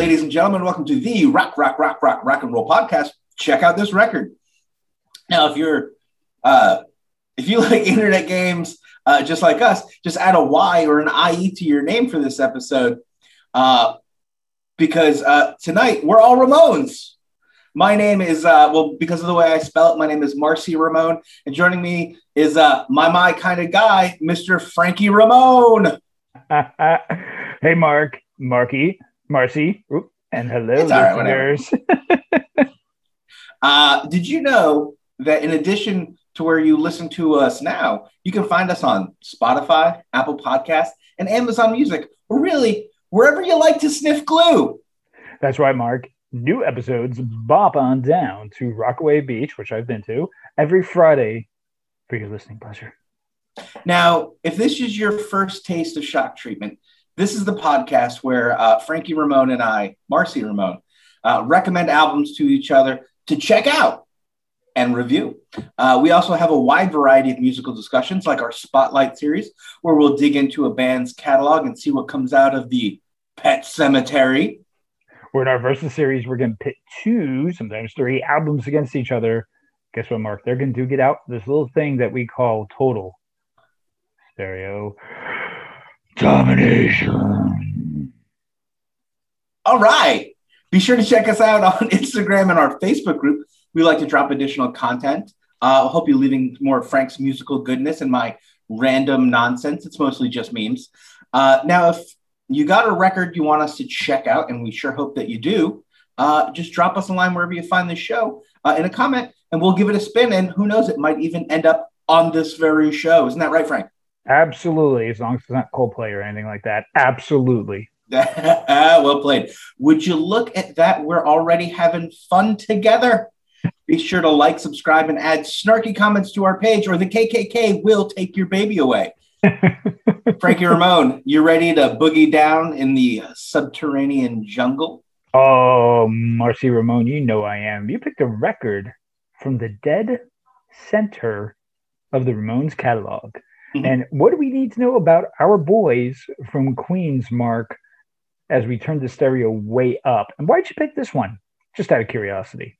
ladies and gentlemen. Welcome to the Rock, Rock, Rock, Rock, Rock and Roll podcast. Check out this record. Now, if you're uh, if you like internet games, uh, just like us, just add a Y or an IE to your name for this episode, uh, because uh, tonight we're all Ramones. My name is uh, well because of the way I spell it. My name is Marcy Ramone, and joining me is uh, my my kind of guy, Mister Frankie Ramone. hey, Mark, Marky, Marcy, Oop, and hello, It's all right, whatever. listeners. Uh, did you know that in addition to where you listen to us now, you can find us on Spotify, Apple Podcasts, and Amazon Music, or really wherever you like to sniff glue. That's right, Mark. New episodes bop on down to Rockaway Beach, which I've been to, every Friday for your listening pleasure. Now, if this is your first taste of shock treatment, this is the podcast where uh, Frankie Ramone and I, Marcy Ramone, uh, recommend albums to each other to check out and review. Uh, we also have a wide variety of musical discussions, like our Spotlight series, where we'll dig into a band's catalog and see what comes out of the Pet Sematary. We're in our Versus series. We're going to pit two, sometimes three albums against each other. Guess what, Mark? They're going to do get out this little thing that we call total stereo domination. All right. Be sure to check us out on Instagram and our Facebook group. We like to drop additional content. Uh, I hope you're leaving more of Frank's musical goodness and my random nonsense. It's mostly just memes. Uh, now, if you got a record you want us to check out, and we sure hope that you do, uh, just drop us a line wherever you find the show uh, in a comment, and we'll give it a spin. And who knows, it might even end up on this very show. Isn't that right, Frank? Absolutely, as long as it's not Coldplay or anything like that. Absolutely. well played. Would you look at that? We're already having fun together. Be sure to like, subscribe, and add snarky comments to our page, or the KKK will take your baby away. Frankie Ramone, you ready to boogie down in the uh, subterranean jungle? Oh, Marcy Ramone, you know I am. You picked a record from the dead center of the Ramones catalog. Mhm. And what do we need to know about our boys from Queens, Mark, as we turn the stereo way up? And why'd you pick this one? Just out of curiosity.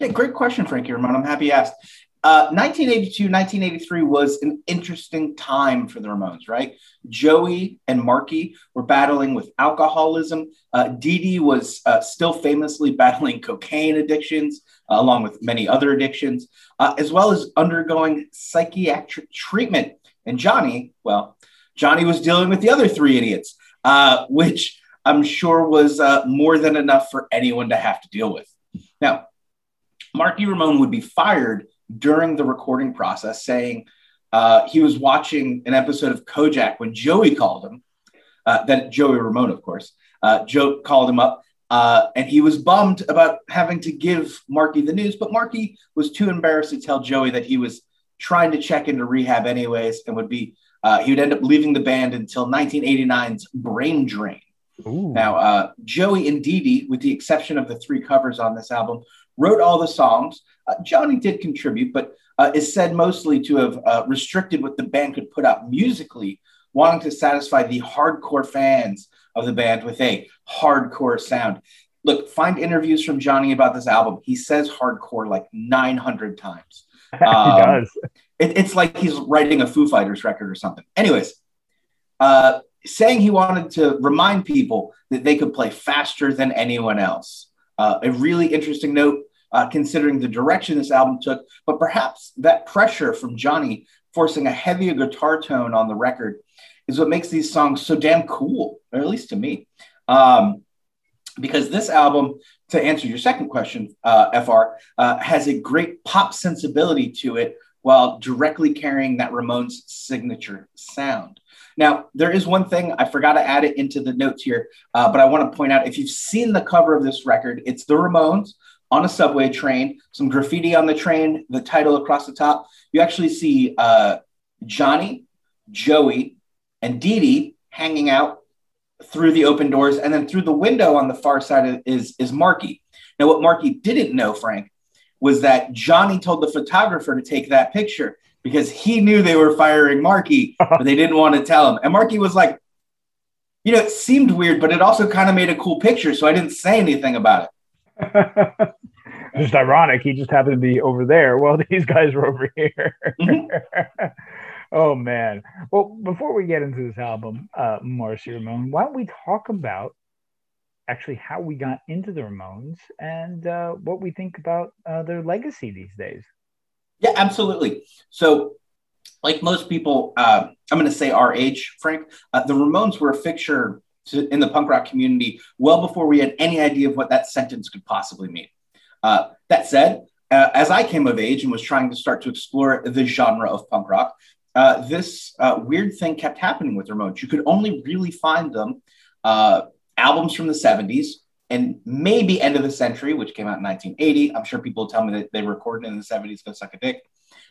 Yeah, great question, Frankie Ramone. I'm happy you asked. Uh, 1982, 1983 was an interesting time for the Ramones, right? Joey and Marky were battling with alcoholism. Uh, Dee Dee was uh, still famously battling cocaine addictions, uh, along with many other addictions, uh, as well as undergoing psychiatric treatment. And Johnny, well, Johnny was dealing with the other three idiots, uh, which I'm sure was uh, more than enough for anyone to have to deal with. Now, Marky Ramone would be fired during the recording process, saying uh, he was watching an episode of Kojak when Joey called him. Uh, that Joey Ramone, of course. Uh, Joe called him up, uh, and he was bummed about having to give Marky the news. But Marky was too embarrassed to tell Joey that he was trying to check into rehab anyways, and would be uh, he would end up leaving the band until 1989's Brain Drain. Ooh. Now, uh, Joey and Dee Dee, with the exception of the three covers on this album, wrote all the songs. Uh, Johnny did contribute, but uh, is said mostly to have uh, restricted what the band could put out musically, wanting to satisfy the hardcore fans of the band with a hardcore sound. Look, find interviews from Johnny about this album. He says hardcore like 900 times. He Um, does. It, it's like he's writing a Foo Fighters record or something. Anyways, uh, saying he wanted to remind people that they could play faster than anyone else. Uh, a really interesting note, uh, considering the direction this album took, but perhaps that pressure from Johnny forcing a heavier guitar tone on the record is what makes these songs so damn cool, or at least to me. Um, because this album, to answer your second question, uh, FR, uh, has a great pop sensibility to it while directly carrying that Ramones signature sound. Now, there is one thing I forgot to add it into the notes here, uh, but I want to point out if you've seen the cover of this record, it's the Ramones on a subway train, some graffiti on the train, the title across the top. You actually see uh, Johnny, Joey, and Dee Dee hanging out through the open doors, and then through the window on the far side is is Marky. Now, what Marky didn't know, Frank, was that Johnny told the photographer to take that picture because he knew they were firing Marky, but they didn't want to tell him. And Marky was like, you know, it seemed weird, but it also kind of made a cool picture, so I didn't say anything about it. just ironic. He just happened to be over there while these guys were over here. Mm-hmm. Oh man. Well, before we get into this album, uh, Marcy Ramone, why don't we talk about actually how we got into the Ramones and uh, what we think about uh, their legacy these days? Yeah, absolutely. So, like most people, uh, I'm going to say our age, Frank, uh, the Ramones were a fixture to, in the punk rock community well before we had any idea of what that sentence could possibly mean. Uh, that said, uh, as I came of age and was trying to start to explore the genre of punk rock, uh, this uh, weird thing kept happening with Ramones. You could only really find them uh, albums from the 70s and maybe end of the century, which came out in 1980. I'm sure people tell me that they recorded in the 70s, go suck a dick.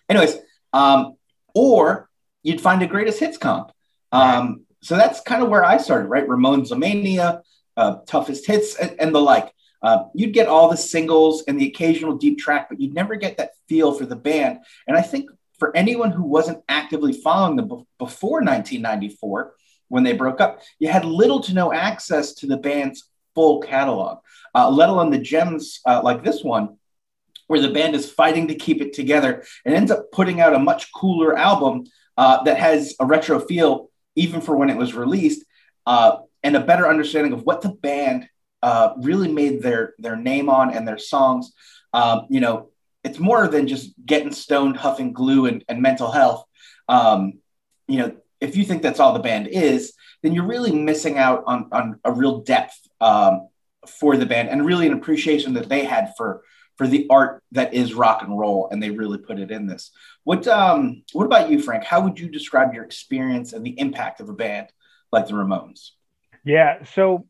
Anyways, um, or you'd find a greatest hits comp. Um, so that's kind of where I started, right? Ramones Mania, uh, toughest hits, and, and the like. Uh, you'd get all the singles and the occasional deep track, but you'd never get that feel for the band. And I think for anyone who wasn't actively following them before 1994, when they broke up, you had little to no access to the band's full catalog, uh, let alone the gems uh, like this one, where the band is fighting to keep it together and ends up putting out a much cooler album uh, that has a retro feel, even for when it was released, uh, and a better understanding of what the band uh, really made their their name on and their songs. Um, you know, it's more than just getting stoned, huffing glue, and, and mental health. Um, you know, if you think that's all the band is, then you're really missing out on on a real depth um, for the band and really an appreciation that they had for for the art that is rock and roll, and they really put it in this. What um, what about you, Frank? How would you describe your experience and the impact of a band like the Ramones? Yeah, so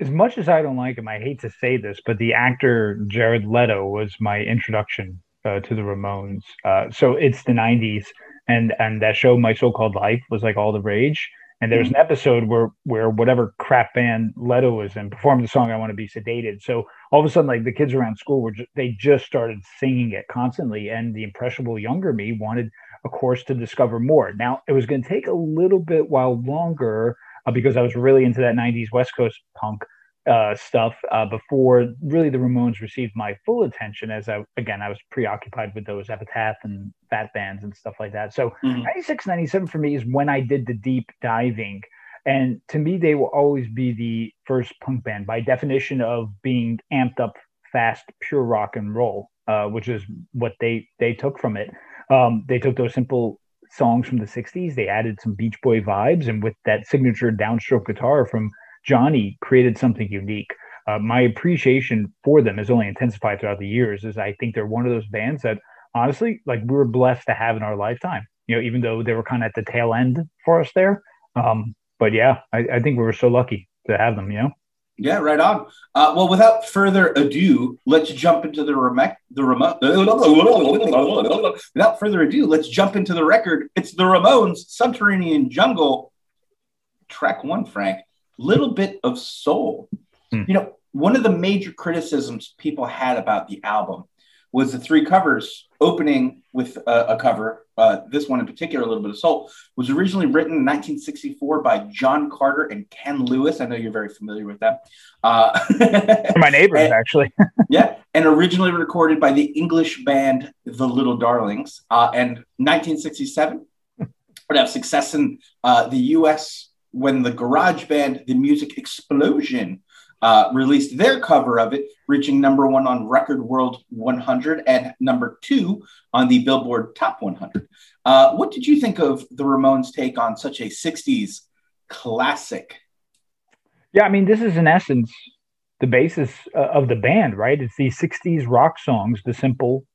as much as I don't like him, I hate to say this, but the actor Jared Leto was my introduction uh, to the Ramones. Uh, so it's the '90s, and and that show, My So-Called Life, was like all the rage. And there's an episode where where whatever crap band Leto was in performed the song "I Want to Be Sedated." So all of a sudden, like the kids around school were they just started singing it constantly, and the impressionable younger me wanted, of course, to discover more. Now it was going to take a little bit while longer uh, because I was really into that 90s West Coast punk uh, stuff uh, before really the Ramones received my full attention as I, again, I was preoccupied with those Epitaph and Fat Bands and stuff like that. So mm-hmm. 96, 97 for me is when I did the deep diving. And to me, they will always be the first punk band by definition of being amped up fast, pure rock and roll, uh, which is what they, they took from it. Um, they took those simple songs from the 60s. They added some Beach Boy vibes, and with that signature downstroke guitar from Johnny, created something unique. Uh, my appreciation for them has only intensified throughout the years, as I think they're one of those bands that honestly, like we were blessed to have in our lifetime. You know, even though they were kind of at the tail end for us there. Um, but yeah, I, I think we were so lucky to have them. You know. Yeah, right on. Uh, well, without further ado, let's jump into the remote. The remote. Without further ado, let's jump into the record. It's the Ramones' "Subterranean Jungle." Track one, Frank. Little bit of soul. Hmm. You know, one of the major criticisms people had about the album was the three covers opening with a, a cover. Uh, this one in particular, a little bit of soul, was originally written in 1964 by John Carter and Ken Lewis. I know you're very familiar with them. Uh, my neighbors, and, actually. yeah, and originally recorded by the English band The Little Darlings. Uh, and 1967 would have success in uh, the U.S. when the garage band The Music Explosion uh, released their cover of it, reaching number one on Record World 100 and number two on the Billboard Top 100. Uh, what did you think of the Ramones' take on such a 60s classic? Yeah, I mean, this is in essence the basis uh, of the band, right? It's these 60s rock songs, the simple,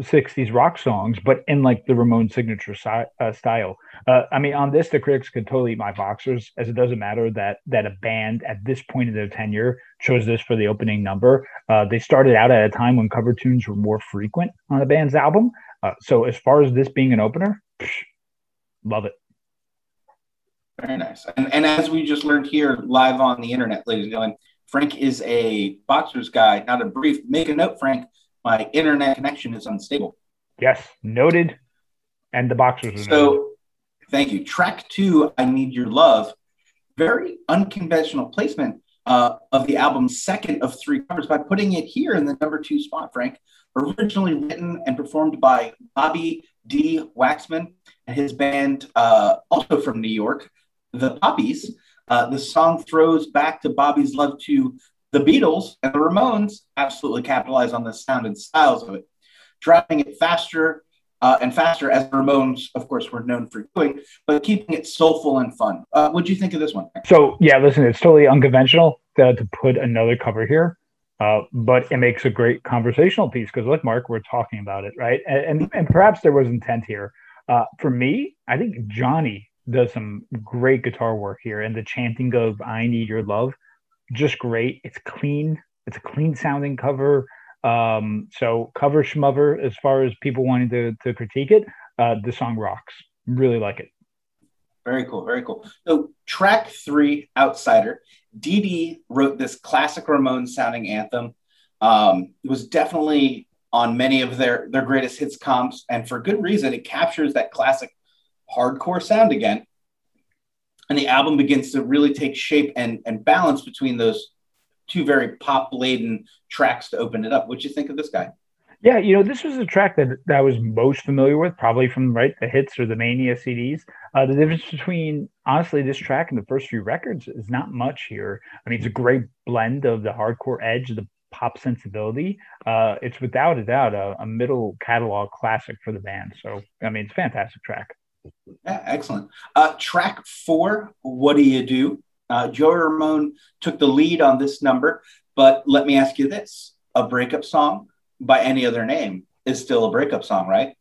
'60s rock songs, but in like the Ramone signature si- uh, style. Uh, I mean, on this, the critics could totally eat my boxers, as it doesn't matter that that a band at this point in their tenure chose this for the opening number. Uh, they started out at a time when cover tunes were more frequent on a band's album. Uh, so, as far as this being an opener, psh, love it. Very nice. And, and as we just learned here live on the internet, ladies and gentlemen, Frank is a boxer's guy, not a brief. Make a note, Frank. My internet connection is unstable. Yes, noted. And the boxers so, noted. thank you. Track two, I Need Your Love. Very unconventional placement uh, of the album's second of three covers by putting it here in the number two spot, Frank. Originally written and performed by Bobby D. Waxman and his band, uh, also from New York, the Poppies. Uh, the song throws back to Bobby's love to the Beatles and the Ramones, absolutely capitalize on the sound and styles of it, driving it faster uh, and faster, as the Ramones, of course, were known for doing, but keeping it soulful and fun. Uh, what do you think of this one? So, yeah, listen, it's totally unconventional to, to put another cover here. Uh, but it makes a great conversational piece because, like Mark, we're talking about it, right? And, and, and perhaps there was intent here. Uh, for me, I think Johnny does some great guitar work here, and the chanting of "I Need Your Love," just great. It's clean. It's a clean sounding cover. Um, so cover schmover as far as people wanting to to critique it. Uh, the song rocks. Really like it. Very cool. Very cool. So track three, Outsider. Dee Dee wrote this classic Ramones sounding anthem. Um, it was definitely on many of their their greatest hits comps, and for good reason. It captures that classic hardcore sound again. And the album begins to really take shape and, and balance between those two very pop laden tracks to open it up. What'd you think of this guy? Yeah, you know, this was a track that, that I was most familiar with, probably from right the hits or the Mania CDs. Uh, the difference between honestly this track and the first few records is not much here. I mean, it's a great blend of the hardcore edge, the pop sensibility. Uh, it's without a doubt a, a middle catalog classic for the band. So, I mean, it's a fantastic track. Yeah, excellent. Uh, track four, What Do You Do? Uh, Joey Ramone took the lead on this number, but let me ask you this a breakup song by any other name is still a breakup song, right?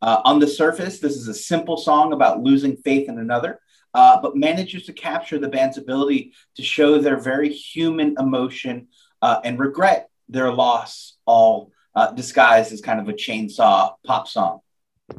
Uh, on the surface, this is a simple song about losing faith in another, uh, but manages to capture the band's ability to show their very human emotion uh, and regret their loss, all uh, disguised as kind of a chainsaw pop song.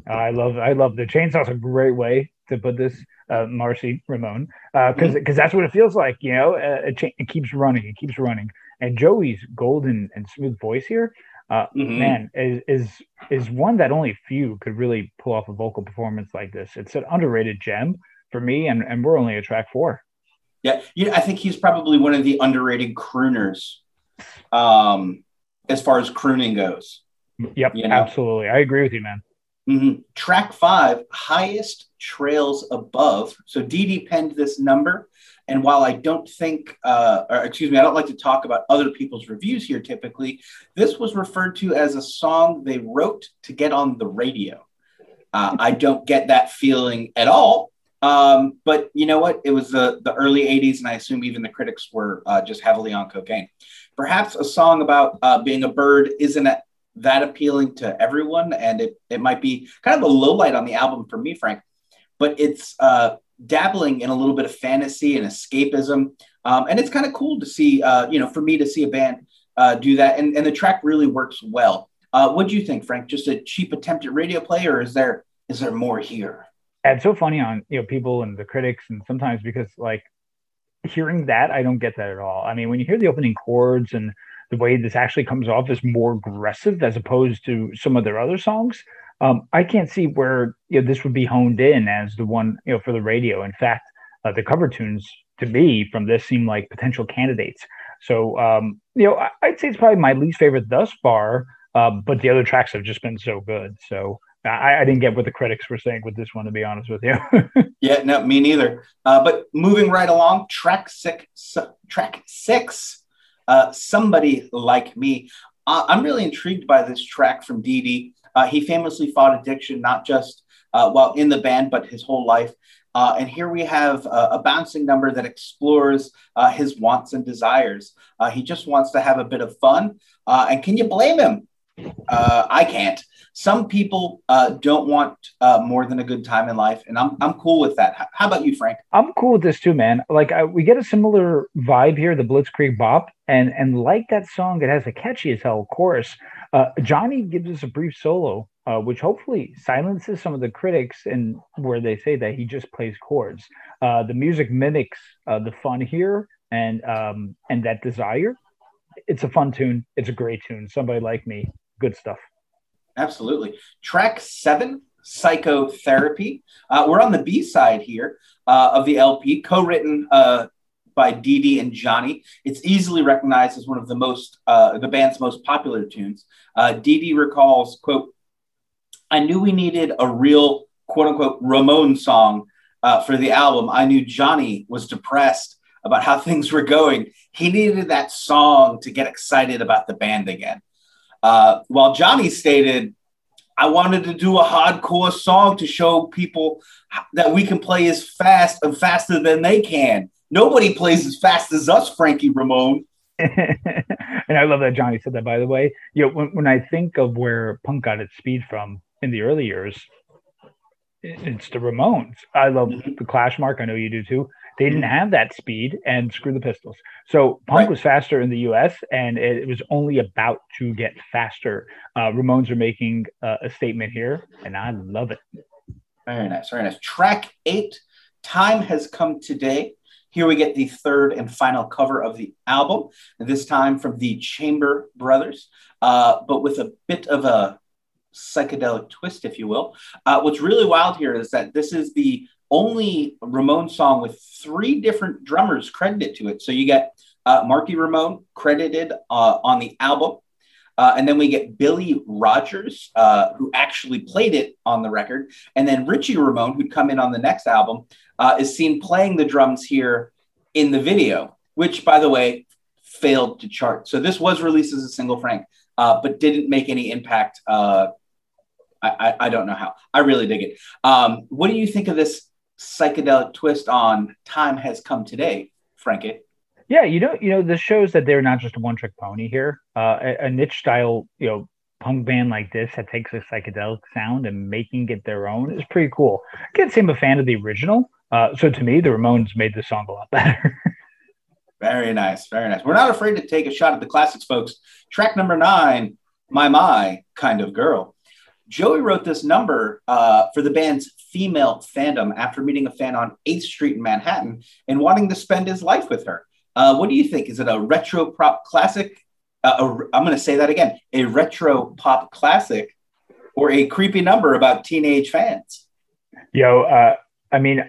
I love I love the chainsaw's a great way to put this, uh, Marcy Ramone, because uh, because mm-hmm. that's what it feels like. You know, uh, it, cha- it, keeps running, it keeps running, and Joey's golden and smooth voice here, uh, mm-hmm. man, is is is one that only few could really pull off a vocal performance like this. It's an underrated gem for me, and and we're only a track four. Yeah, yeah, I think he's probably one of the underrated crooners, um, as far as crooning goes. Yep, you know? absolutely. I agree with you, man. Mm-hmm. Track five, highest trails above. So Dee penned this number. And while I don't think, uh, or excuse me, I don't like to talk about other people's reviews here typically, this was referred to as a song they wrote to get on the radio. Uh, I don't get that feeling at all. Um, but you know what? It was the, the early 80s, and I assume even the critics were uh, just heavily on cocaine. Perhaps a song about uh, being a bird isn't that appealing to everyone, and it it might be kind of a low light on the album for me, Frank. But it's uh, dabbling in a little bit of fantasy and escapism, um, and it's kind of cool to see. Uh, you know, for me to see a band uh, do that, and and the track really works well. Uh, what do you think, Frank? Just a cheap attempt at radio play, or is there is there more here? And it's so funny on you know people and the critics, and sometimes because like hearing that, I don't get that at all. I mean, when you hear the opening chords and the way this actually comes off is more aggressive as opposed to some of their other songs. Um, I can't see where you know, this would be honed in as the one you know for the radio. In fact, uh, the cover tunes to me from this seem like potential candidates. So um, you know, I, would say it's probably my least favorite thus far. Uh, but the other tracks have just been so good. So I, I, didn't get what the critics were saying with this one, to be honest with you. yeah, no, me neither. Uh, but moving right along, track six, track six uh, somebody like me. Uh, I'm really intrigued by this track from Dee Dee. Uh, he famously fought addiction, not just uh, while in the band, but his whole life. Uh, and here we have a bouncing number that explores his wants and desires. he just wants to have a bit of fun. and can you blame him? I can't. Some people uh, don't want uh, more than a good time in life, and I'm I'm cool with that. How about you, Frank? I'm cool with this too, man. Like I, we get a similar vibe here, the Blitzkrieg Bop, and and like that song, it has a catchy as hell chorus. Uh, Johnny gives us a brief solo, uh, which hopefully silences some of the critics and where they say that he just plays chords. Uh, the music mimics uh, the fun here and um, and that desire. It's a fun tune. It's a great tune. Somebody like me, good stuff. Absolutely. Track seven, Psychotherapy. Uh, we're on the B side here uh, of the LP, co-written uh, by Dee Dee and Johnny. It's easily recognized as one of the most uh, the band's most popular tunes. Uh, Dee Dee recalls, "quote I knew we needed a real quote unquote Ramone song uh, for the album. I knew Johnny was depressed about how things were going. He needed that song to get excited about the band again." Uh, while Johnny stated, I wanted to do a hardcore song to show people that we can play as fast and faster than they can. Nobody plays as fast as us, Frankie Ramone. and I love that Johnny said that, by the way. You know, when, when I think of where punk got its speed from in the early years, it's the Ramones. I love mm-hmm. the Clash mark. I know you do too. They didn't have that speed and screw the pistols. So punk right. was faster in the US and it, was only about to get faster. Uh, Ramones are making uh, a statement here and I love it. Very nice. Very nice. Track eight Time Has Come Today. Here we get the third and final cover of the album, this time from the Chambers Brothers, uh, but with a bit of a psychedelic twist, if you will. Uh, what's really wild here is that this is the only Ramone song with three different drummers credited to it. So you get uh, Marky Ramone credited uh, on the album. Uh, and then we get Billy Rogers, uh, who actually played it on the record. And then Richie Ramone, who'd come in on the next album, uh, is seen playing the drums here in the video, which, by the way, failed to chart. So this was released as a single, Frank, uh, but didn't make any impact. I, I, I, don't know how. I really dig it. Um, what do you think of this psychedelic twist on time has come today, Frankie. Yeah, you know, you know, this shows that they're not just a one-trick pony here. Uh, a, a, niche style, you know, punk band like this that takes a psychedelic sound and making it their own is pretty cool. I can't say I'm a fan of the original. Uh, so to me, the Ramones made the song a lot better. very nice, very nice. We're not afraid to take a shot at the classics, folks. Track number nine, "My My Kind of Girl." Joey wrote this number uh, for the band's female fandom after meeting a fan on 8th Street in Manhattan and wanting to spend his life with her. Uh, what do you think? Is it a retro pop classic? Uh, a, I'm going to say that again a retro pop classic or a creepy number about teenage fans? Yo, uh, I mean,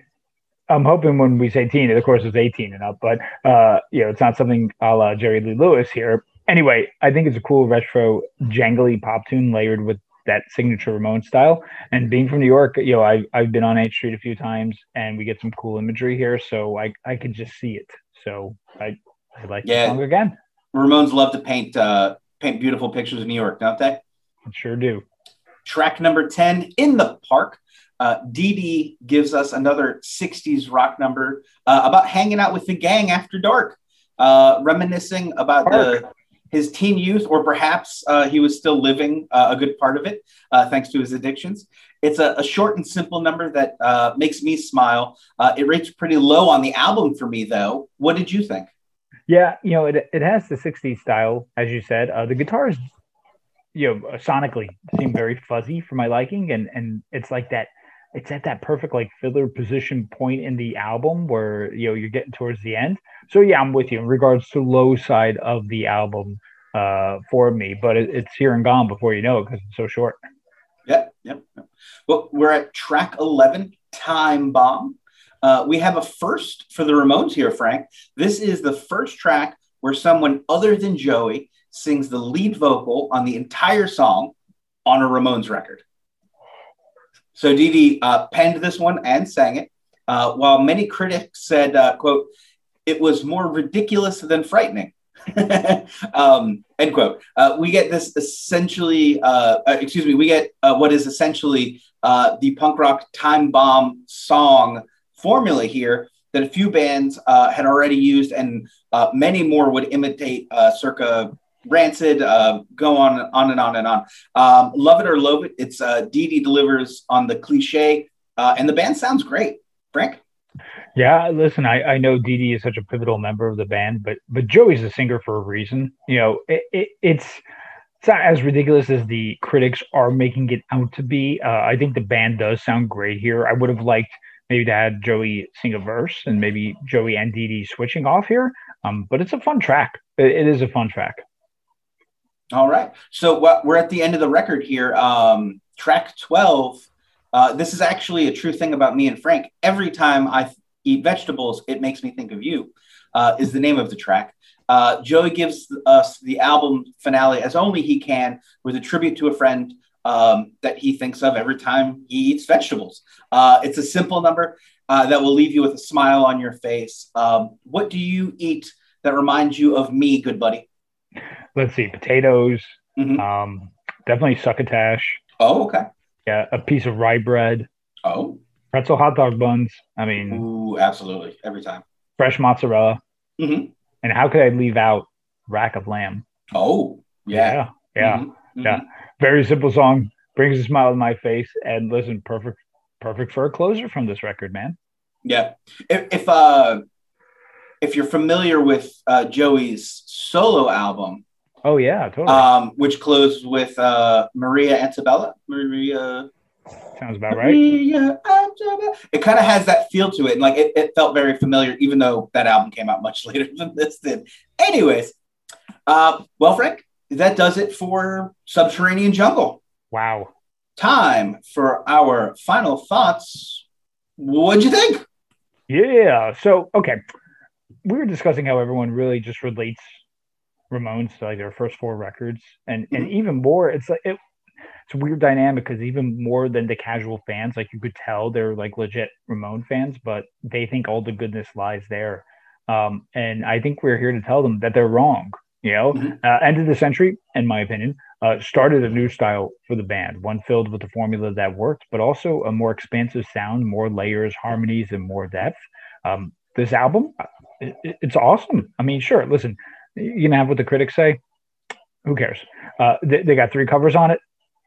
I'm hoping when we say teen, of course, it's 18 and up, but uh, you know, it's not something a la Jerry Lee Lewis here. Anyway, I think it's a cool retro jangly pop tune layered with that signature Ramone style. And being from New York, you know, I, I've been on 8th Street a few times and we get some cool imagery here. So I, I can just see it. So I, I like yeah. the song again. Ramones love to paint uh, paint beautiful pictures of New York, don't they? I sure do. Track number 10, In the Park. Uh, Dee Dee gives us another 60s rock number uh, about hanging out with the gang after dark, uh, reminiscing about Park. the his teen youth, or perhaps uh, he was still living uh, a good part of it uh, thanks to his addictions. It's a, a short and simple number that uh, makes me smile. Uh, it rates pretty low on the album for me, though. What did you think? Yeah, you know, it, it has the 60s style, as you said. Uh, the guitars, you know, sonically seem very fuzzy for my liking. And, and it's like that, it's at that perfect, like, filler position point in the album where, you know, you're getting towards the end so yeah, I'm with you in regards to low side of the album uh, for me, but it, it's here and gone before you know it because it's so short. Yep, yep. Well, we're at track 11, Time Bomb. Uh, we have a first for the Ramones here, Frank. This is the first track where someone other than Joey sings the lead vocal on the entire song on a Ramones record. So Dee Dee uh, penned this one and sang it. Uh, while many critics said, uh, quote, it was more ridiculous than frightening. um, end quote. Uh, we get this essentially, uh, uh, excuse me, we get what is essentially the punk rock time bomb song formula here that a few bands had already used, and many more would imitate circa Rancid, uh, go on on and on and on. Um, love it or loathe it. It's uh, Dee Dee delivers on the cliche, uh, and the band sounds great. Frank. Yeah, listen, I, I know Dee Dee is such a pivotal member of the band, but but Joey's a singer for a reason. You know, it, it, it's it's not as ridiculous as the critics are making it out to be. Uh, I think the band does sound great here. I would have liked maybe to have Joey sing a verse and maybe Joey and Dee Dee switching off here. Um, but it's a fun track. it, it is a fun track. All right. So we're at the end of the record here. Um, track 12. Uh, this is actually a true thing about me and Frank. Every time I eat vegetables, it makes me think of you, uh, is the name of the track. Uh, Joey gives us the album finale as only he can with a tribute to a friend um, that he thinks of every time he eats vegetables. Uh, it's a simple number uh, that will leave you with a smile on your face. Um, what do you eat that reminds you of me, good buddy? Let's see, potatoes, mm-hmm. um, definitely succotash. Oh, okay. Yeah, a piece of rye bread. Oh, pretzel hot dog buns. I mean, Ooh, absolutely, every time. Fresh mozzarella. Mm-hmm. And how could I leave out rack of lamb? Oh, yeah, yeah, yeah. Mm-hmm. yeah. Very simple song, brings a smile to my face, and listen, perfect, perfect for a closer from this record, man. Yeah, if, if uh, if you're familiar with uh, Joey's solo album, Oh yeah, totally. Um, which closed with uh, Maria Antebella. Maria. Sounds about right. Maria Antabella. It kind of has that feel to it, and like it, it felt very familiar, even though that album came out much later than this did. Anyways, uh, well, Frank, that does it for Subterranean Jungle. Wow. Time for our final thoughts. What'd you think? Yeah. So, okay. We were discussing how everyone really just relates Ramones to like their first four records, and mm-hmm. and even more, it's like it, it's a weird dynamic because even more than the casual fans, like you could tell they're like legit Ramone fans, but they think all the goodness lies there. Um, and I think we're here to tell them that they're wrong. You know, mm-hmm. uh, end of the century, in my opinion, uh, started a new style for the band, one filled with the formula that worked, but also a more expansive sound, more layers, harmonies, and more depth. Um, this album, it, it's awesome. I mean, sure, listen, you can have what the critics say. Who cares? Uh, they, they, got three covers on it.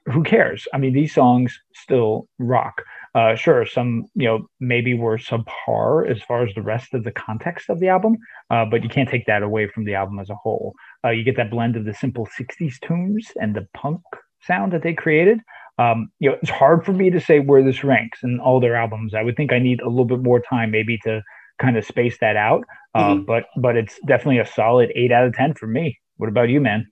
Who cares? I mean, these songs still rock. Uh, sure, some you know maybe were subpar as far as the rest of the context of the album, uh, but you can't take that away from the album as a whole. Uh, you get that blend of the simple '60s tunes and the punk sound that they created. Um, you know, it's hard for me to say where this ranks in all their albums. I would think I need a little bit more time, maybe, to kind of space that out. Uh, mm-hmm. but but it's definitely a solid eight out of ten for me. What about you, man?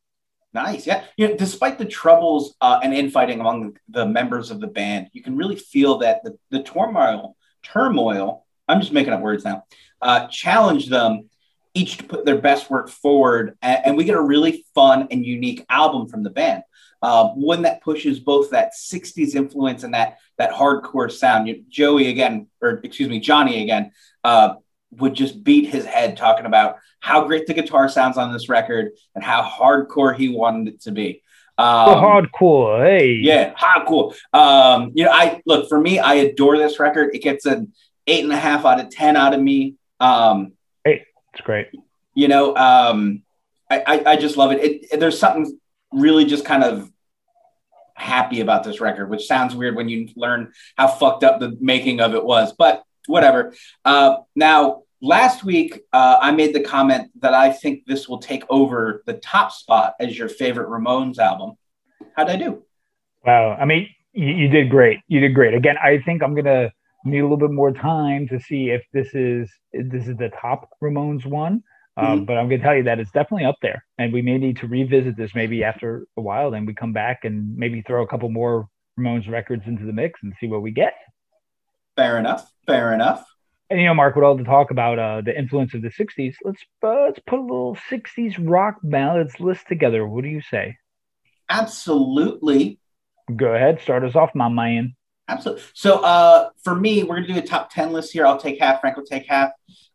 Nice, yeah. You know, despite the troubles uh, and infighting among the members of the band, you can really feel that the, the turmoil, turmoil. I'm just making up words now. Uh, challenge them each to put their best work forward, and, and we get a really fun and unique album from the band. Uh, one that pushes both that 60s influence and that that hardcore sound. You, Joey again, or excuse me, Johnny again, uh, would just beat his head talking about how great the guitar sounds on this record and how hardcore he wanted it to be. Um, oh, hardcore, hey, yeah, hardcore. Um, you know, I look for me, I adore this record. It gets an eight and a half out of ten out of me. Um, hey, it's great. You know, um, I, I, I just love it. it. There's something really just kind of happy about this record, which sounds weird when you learn how fucked up the making of it was, but whatever. Uh, now, last week, uh, I made the comment that I think this will take over the top spot as your favorite Ramones album. How'd I do? Wow. I mean, you, you did great. You did great. Again, I think I'm going to need a little bit more time to see if this is if this is the top Ramones one. Um, mm-hmm. but I'm going to tell you that it's definitely up there, and we may need to revisit this maybe after a while. Then we come back and maybe throw a couple more Ramones records into the mix and see what we get. Fair enough. Fair enough. And you know, Mark, with all the talk about uh, the influence of the '60s, let's uh, let's put a little '60s rock ballads list together. What do you say? Absolutely. Go ahead, start us off, my man. Absolutely. So, uh, for me, we're gonna do a top ten list here. I'll take half. Frank will take half.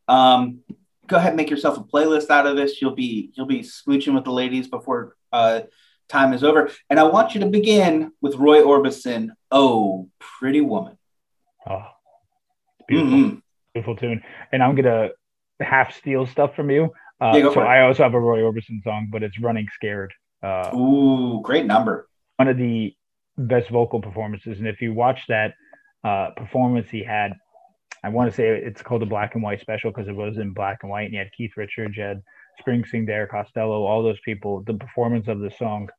Um, go ahead, and make yourself a playlist out of this. You'll be you'll be smooching with the ladies before uh, time is over. And I want you to begin with Roy Orbison. Oh, pretty woman. Oh, beautiful, mm-hmm. beautiful tune. And I'm gonna half steal stuff from you. Uh, Yeah, so. I also have a Roy Orbison song, but it's "Running Scared." Uh, Ooh, great number. one of the best vocal performances. And if you watch that uh, performance he had, I want to say it's called a black and white special because it was in black and white. And you had Keith Richards, you had Springsteen, Derek Costello, all those people. The performance of the song,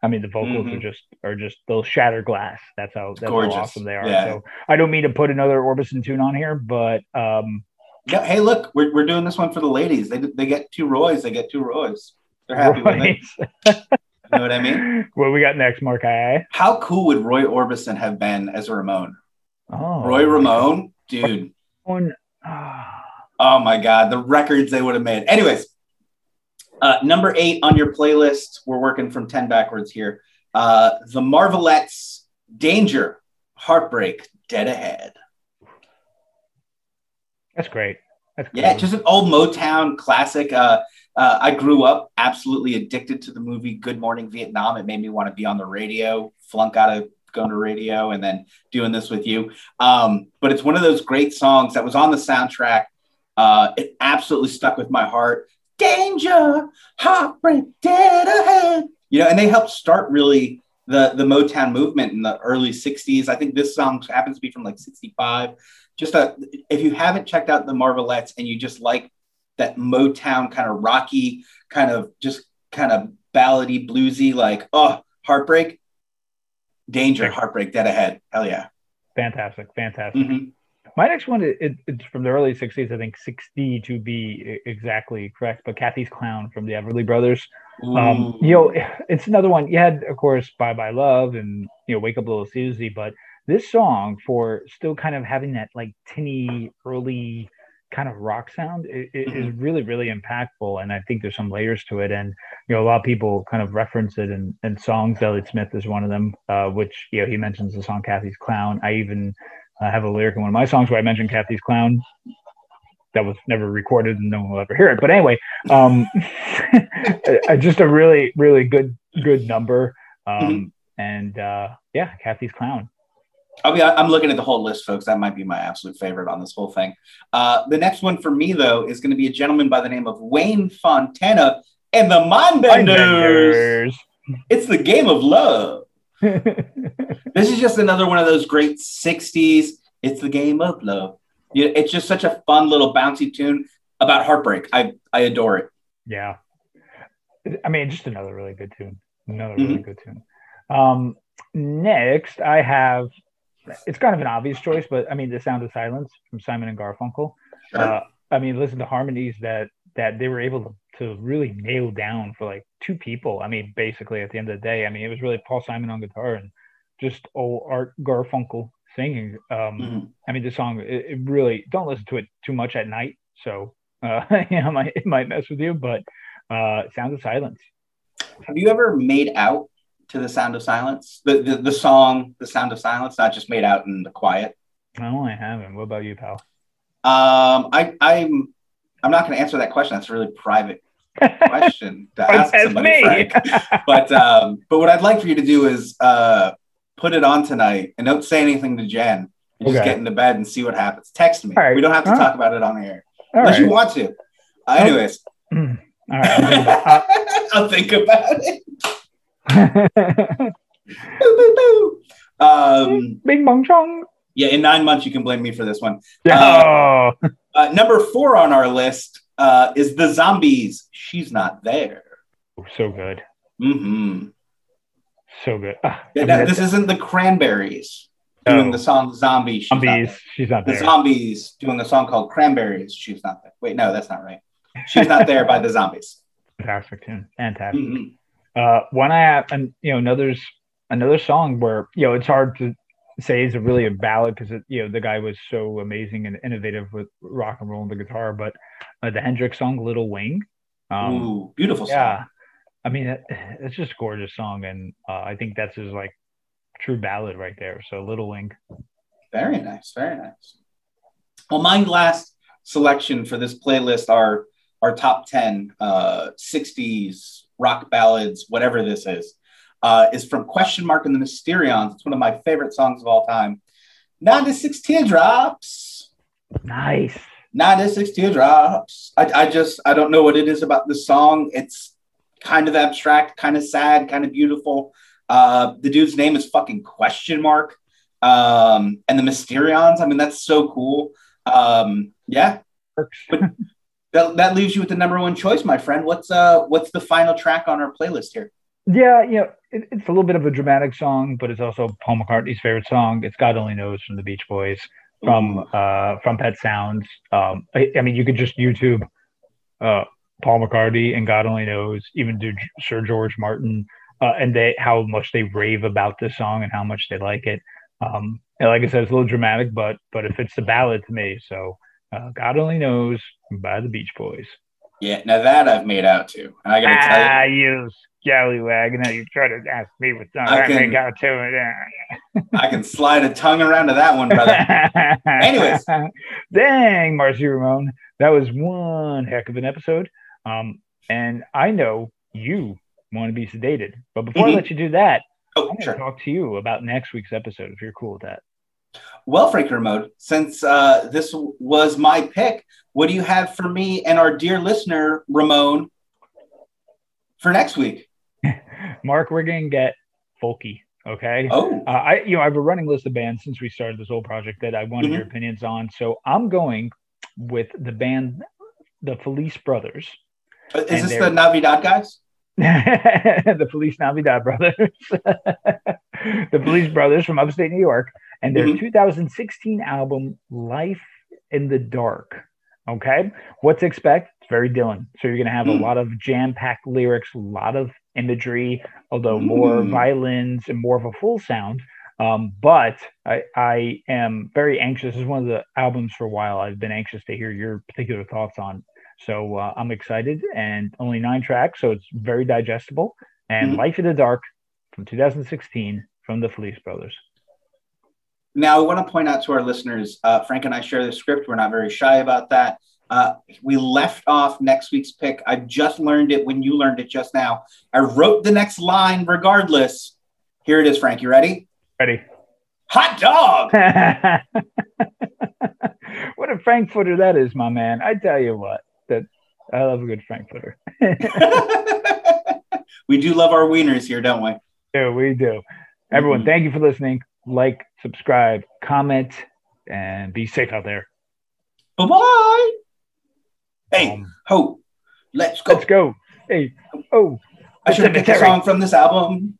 I mean, the vocals are Mhm. just are just they'll shatter glass. That's how that's Gorgeous. how awesome they are. Yeah. So I don't mean to put another Orbison tune on here, but um, Yeah, hey, look, we're, we're doing this one for the ladies. They they get two Roys. They get two Roys. They're happy with it. You know what I mean? what we got next, Mark? I How cool would Roy Orbison have been as a Ramone? oh Roy Ramone, dude. Ah, Oh my God, the records they would have made. Anyways, uh, number eight on your playlist. We're working from 10 backwards here. Uh, the Marvelettes, Danger, Heartbreak, Dead Ahead. that's great. That's Yeah, cool. just an old Motown classic. Uh, uh, I grew up absolutely addicted to the movie Good Morning Vietnam. It made me want to be on the radio, flunk out of going to radio, and then doing this with you. Um, but it's one of those great songs that was on the soundtrack. Uh, it absolutely stuck with my heart. Danger, heartbreak, dead ahead. You know, and they helped start really the the Motown movement in the early '60s. I think this song happens to be from like '65 just a if you haven't checked out the Marvelettes and you just like that Motown kind of rocky, kind of just kind of ballady, bluesy, like oh heartbreak, danger, heartbreak, dead ahead, hell yeah. fantastic, fantastic. Mhm. My next one, it, it's from the early 60s, I think 60 to be exactly correct, but Cathy's Clown from the Everly Brothers. Um, you know, it's another one. You had, of course, Bye Bye Love and, you know, Wake Up Little Susie, but this song, for still kind of having that like tinny, early kind of rock sound, it, it is really, really impactful. And I think there's some layers to it. And, you know, a lot of people kind of reference it in, in songs. Elliott Smith is one of them, uh, which, you know, he mentions the song Cathy's Clown. I even I have a lyric in one of my songs where I mention Cathy's Clown. That was never recorded and no one will ever hear it. But anyway, um, uh, just a really, really good, good number. Um, And uh, yeah, Cathy's Clown. I'll be, I'm looking at the whole list, folks. That might be my absolute favorite on this whole thing. Uh, the next one for me, though, is going to be a gentleman by the name of Wayne Fontana and the Mindbenders. It's the game of love. This is just another one of those great 60s. It's the game of love. Yeah, It's just such a fun little bouncy tune about heartbreak. I, I adore it. yeah. I mean, just another really good tune. Another really good tune. Um, next, I have it's kind of an obvious choice, but I mean, The Sound of Silence from Simon and Garfunkel. Sure. Uh, I mean, listen to harmonies that that they were able to, to really nail down for like two people. I mean, basically at the end of the day, I mean, it was really Paul Simon on guitar and just old Art Garfunkel singing. Um, Mhm. I mean, the song it, it really don't listen to it too much at night, so uh, you know, it might, it might mess with you. But uh, Sound of Silence. Have you ever made out to the sound of silence? The, the, the song, The Sound of Silence, not just made out in the quiet? No, I haven't. What about you, pal? Um, I, I'm, I'm not going to answer that question. That's a really private question to ask somebody. Frank. But, um, but what I'd like for you to do is uh, put it on tonight and don't say anything to Jen. And just get into bed and see what happens. Text me. Right. We don't have to All talk about it on air. All Unless you want to. Uh, anyways, Mm. All right. I'll think about it. Boo, boo, boo. Um, Bing bong chong. Yeah, in nine months, you can blame me for this one. Oh, Uh, number four on our list uh, is the zombies. She's not there. so good. hmm So good. Ah, I mean, that- this isn't the Cranberries doing No. the song Zombies. She's not zombies. there. She's not The zombies doing a song called "Cranberries." She's not there. Wait, no, that's not right. She's not there by the zombies. Fantastic tune. Fantastic. Mhm. Uh, one I have, and you know, another's another song where you know it's hard to say is a really a ballad because you know the guy was so amazing and innovative with rock and roll and the guitar, but uh, the Hendrix song "Little Wing." Um, Ooh, beautiful song. yeah, I mean it, it's just a gorgeous song, and uh, I think that's his like true ballad right there. So "Little Wing." Very nice, very nice. Well, my last selection for this playlist are our top 10 uh, 60s rock ballads, whatever this is, uh, is from Question Mark and the Mysterians. It's one of my favorite songs of all time. 96 Teardrops. Nice. 96 teardrops. I, I just, I don't know what it is about the song. It's kind of abstract, kind of sad, kind of beautiful. Uh, the dude's name is fucking question mark. Um, and the Mysterians. I mean, that's so cool. Um, yeah. But that, that leaves you with the number one choice, my friend. What's uh what's the final track on our playlist here? Yeah, you know, it, it's a little bit of a dramatic song, but it's also Paul McCartney's favorite song. It's God Only Knows from the Beach Boys, from Ooh. uh from Pet Sounds. Um, I, I, mean, you could just YouTube uh Paul McCartney and God Only Knows, even do Sir George Martin, uh, and they how much they rave about this song and how much they like it. Um, and like I said, it's a little dramatic, but but it fits the ballad to me. So uh, God only knows by the Beach Boys. Yeah, now that I've made out to, and I gotta tell ah, you, you scallywag. Now you try to ask me what song I, I can, make out to it. I can slide a tongue around to that one, brother. Anyways, dang, Marky Ramone, that was one heck of an episode. Um, and I know you want to be sedated, but before mm-hmm. I let you do that, oh, I'm sure. talk to you about next week's episode if you're cool with that. Well, Frank Kermode, since uh, this was my pick, what do you have for me and our dear listener, Ramon, for next week? Mark, we're going to get folky. Okay. Oh. Uh, I, you know, I have a running list of bands since we started this whole project that I wanted mm-hmm. your opinions on. So I'm going with the band, the Felice Brothers. Uh, is this the Navidad guys? the Feliz Navidad brothers, the Felice Brothers from upstate New York, and their mm-hmm. 2016 album Life in the Dark. Okay, what to expect? It's very Dylan. So you're going to have mm. a lot of jam-packed lyrics, a lot of imagery, although more mm. violins and more of a full sound. Um, but I, I am very anxious. This is one of the albums for a while I've been anxious to hear your particular thoughts on. So uh, I'm excited, and only nine tracks, so it's very digestible. And mm-hmm. Life in the Dark from 2016 from the Felice Brothers. Now, I want to point out to our listeners uh, Frank and I share the script. We're not very shy about that. Uh, we left off next week's pick. I just learned it when you learned it just now. I wrote the next line regardless. Here it is, Frank. You ready? Ready. Hot dog. what a frankfurter that is, my man. I tell you what. That I love a good frankfurter. we do love our wieners here, don't we? Yeah, we do. Everyone, mm-hmm. thank you for listening. Like, subscribe, comment, and be safe out there. Bye bye. Hey, um, ho, let's go. Let's go. Hey, oh. I should have picked a song from this album.